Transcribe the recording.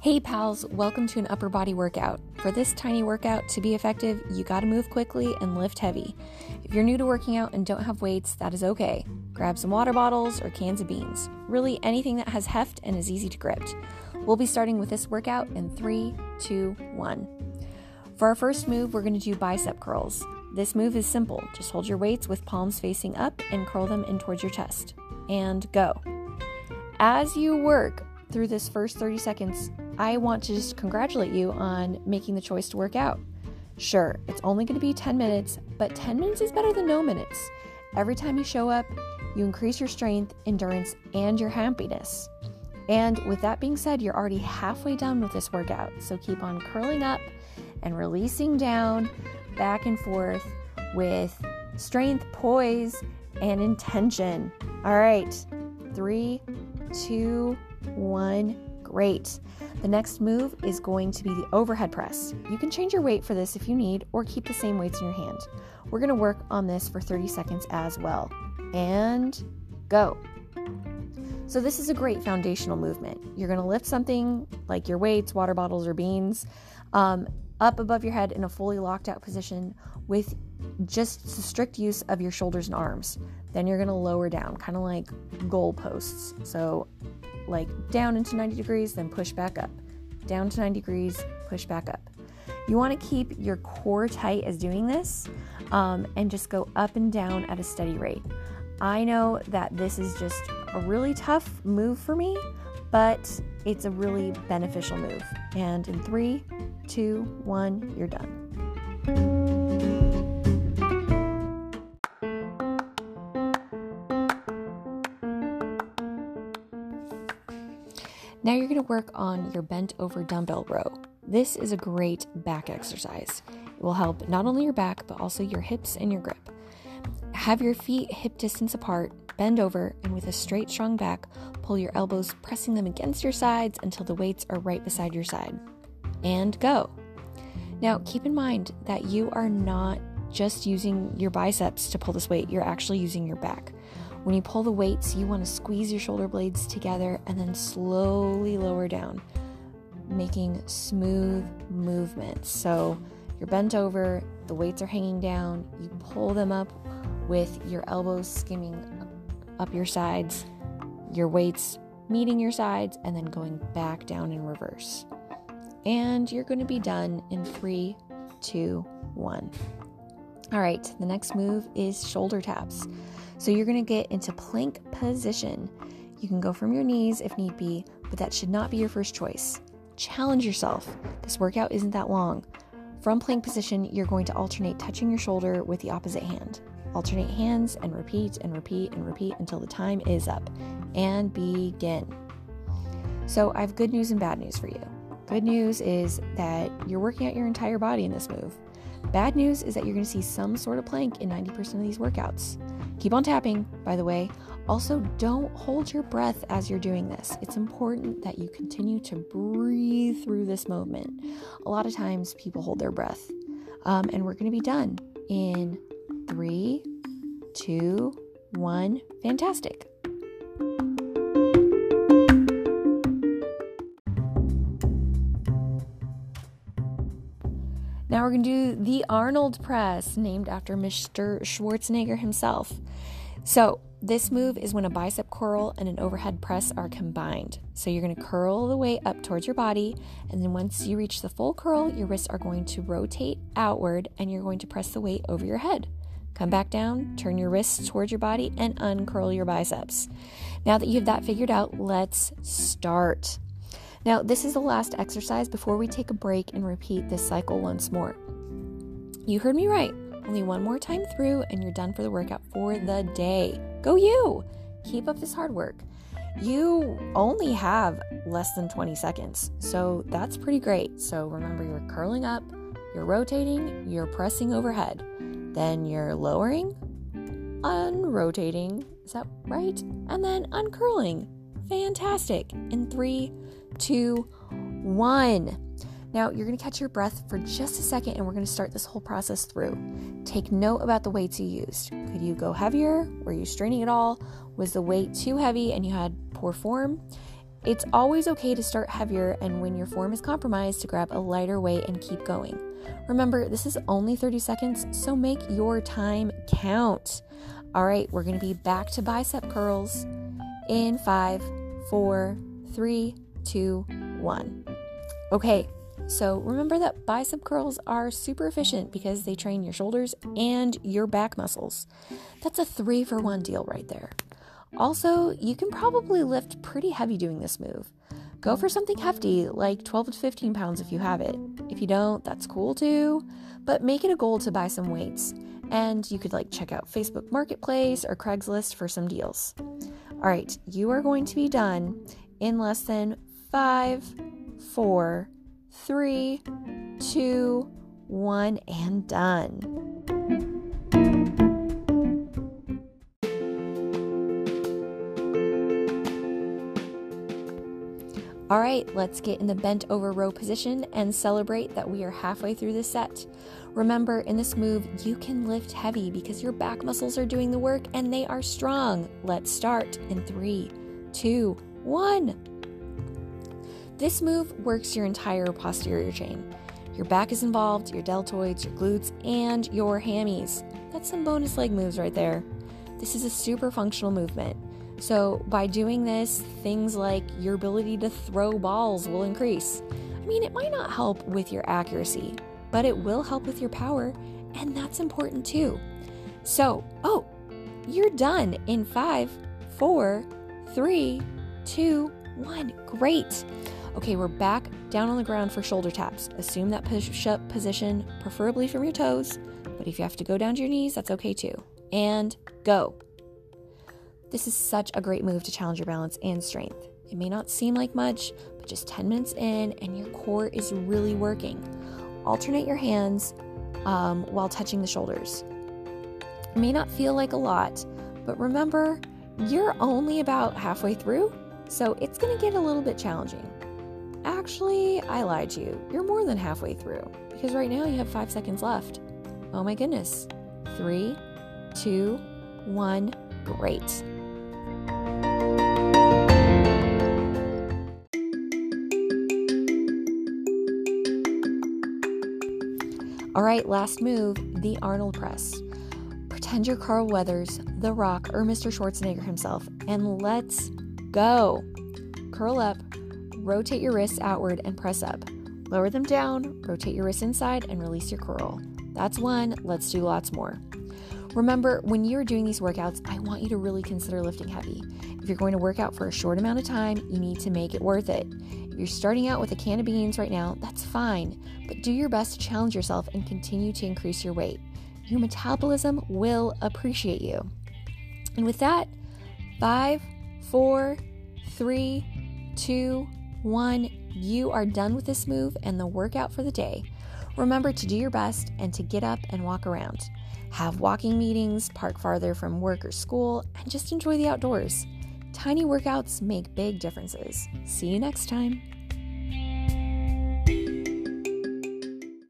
Hey pals, welcome to an upper body workout. For this tiny workout to be effective, you gotta move quickly and lift heavy. If you're new to working out and don't have weights, that is okay. Grab some water bottles or cans of beans. Really, anything that has heft and is easy to grip. We'll be starting with this workout in three, two, one. For our first move, we're gonna do bicep curls. This move is simple. Just hold your weights with palms facing up and curl them in towards your chest. And go. As you work through this first 30 seconds, I want to just congratulate you on making the choice to work out. Sure, it's only going to be 10 minutes, but 10 minutes is better than no minutes. Every time you show up, you increase your strength, endurance, and your happiness. And with that being said, you're already halfway done with this workout. So keep on curling up and releasing down, back and forth with strength, poise, and intention. All right, three, two, one. Great. The next move is going to be the overhead press. You can change your weight for this if you need, or keep the same weights in your hand. We're going to work on this for 30 seconds as well. And go. So, this is a great foundational movement. You're going to lift something like your weights, water bottles, or beans um, up above your head in a fully locked out position with just strict use of your shoulders and arms. Then you're going to lower down, kind of like goalposts. So, like down into 90 degrees, then push back up. Down to 90 degrees, push back up. You want to keep your core tight as doing this um, and just go up and down at a steady rate. I know that this is just a really tough move for me, but it's a really beneficial move. And in three, two, one, you're done. Now you're going to work on your bent over dumbbell row. This is a great back exercise. It will help not only your back, but also your hips and your grip. Have your feet hip distance apart, bend over, and with a straight, strong back, pull your elbows, pressing them against your sides until the weights are right beside your side. And go. Now, keep in mind that you are not just using your biceps to pull this weight, you're actually using your back. When you pull the weights, you want to squeeze your shoulder blades together and then slowly lower down, making smooth movements. So you're bent over, the weights are hanging down, you pull them up with your elbows skimming up your sides, your weights meeting your sides, and then going back down in reverse. And you're going to be done in three, two, one. All right, the next move is shoulder taps. So you're going to get into plank position. You can go from your knees if need be, but that should not be your first choice. Challenge yourself. This workout isn't that long. From plank position, you're going to alternate touching your shoulder with the opposite hand. Alternate hands and repeat and repeat and repeat until the time is up. And begin. So, I have good news and bad news for you. Good news is that you're working out your entire body in this move. Bad news is that you're going to see some sort of plank in 90% of these workouts. Keep on tapping, by the way. Also, don't hold your breath as you're doing this. It's important that you continue to breathe through this movement. A lot of times people hold their breath. Um, and we're going to be done in three, two, one. Fantastic. Now we're going to do the Arnold press, named after Mr. Schwarzenegger himself. So, this move is when a bicep curl and an overhead press are combined. So, you're going to curl the weight up towards your body, and then once you reach the full curl, your wrists are going to rotate outward and you're going to press the weight over your head. Come back down, turn your wrists towards your body, and uncurl your biceps. Now that you have that figured out, let's start. Now, this is the last exercise before we take a break and repeat this cycle once more. You heard me right. Only one more time through, and you're done for the workout for the day. Go you! Keep up this hard work. You only have less than 20 seconds, so that's pretty great. So remember, you're curling up, you're rotating, you're pressing overhead, then you're lowering, unrotating, is that right? And then uncurling. Fantastic. In three, two, one. Now, you're going to catch your breath for just a second and we're going to start this whole process through. Take note about the weights you used. Could you go heavier? Were you straining at all? Was the weight too heavy and you had poor form? It's always okay to start heavier and when your form is compromised to grab a lighter weight and keep going. Remember, this is only 30 seconds, so make your time count. All right, we're gonna be back to bicep curls in five, four, three, two, one. Okay, so remember that bicep curls are super efficient because they train your shoulders and your back muscles. That's a three for one deal right there. Also, you can probably lift pretty heavy doing this move. Go for something hefty, like 12 to 15 pounds if you have it. If you don't, that's cool too, but make it a goal to buy some weights. And you could like check out Facebook Marketplace or Craigslist for some deals. All right, you are going to be done in less than five, four, three, two, one, and done. All right, let's get in the bent over row position and celebrate that we are halfway through the set. Remember, in this move, you can lift heavy because your back muscles are doing the work and they are strong. Let's start in three, two, one. This move works your entire posterior chain. Your back is involved, your deltoids, your glutes, and your hammies. That's some bonus leg moves right there. This is a super functional movement. So, by doing this, things like your ability to throw balls will increase. I mean, it might not help with your accuracy, but it will help with your power, and that's important too. So, oh, you're done in five, four, three, two, one. Great. Okay, we're back down on the ground for shoulder taps. Assume that push up position, preferably from your toes, but if you have to go down to your knees, that's okay too. And go. This is such a great move to challenge your balance and strength. It may not seem like much, but just 10 minutes in and your core is really working. Alternate your hands um, while touching the shoulders. It may not feel like a lot, but remember, you're only about halfway through, so it's going to get a little bit challenging. Actually, I lied to you. You're more than halfway through because right now you have five seconds left. Oh my goodness. Three, two, one, great. All right, last move the Arnold press. Pretend you're Carl Weathers, The Rock, or Mr. Schwarzenegger himself, and let's go. Curl up, rotate your wrists outward, and press up. Lower them down, rotate your wrists inside, and release your curl. That's one, let's do lots more. Remember, when you're doing these workouts, I want you to really consider lifting heavy. If you're going to work out for a short amount of time, you need to make it worth it. If you're starting out with a can of beans right now, that's fine, but do your best to challenge yourself and continue to increase your weight. Your metabolism will appreciate you. And with that, five, four, three, two, one, you are done with this move and the workout for the day. Remember to do your best and to get up and walk around. Have walking meetings, park farther from work or school, and just enjoy the outdoors. Tiny workouts make big differences. See you next time.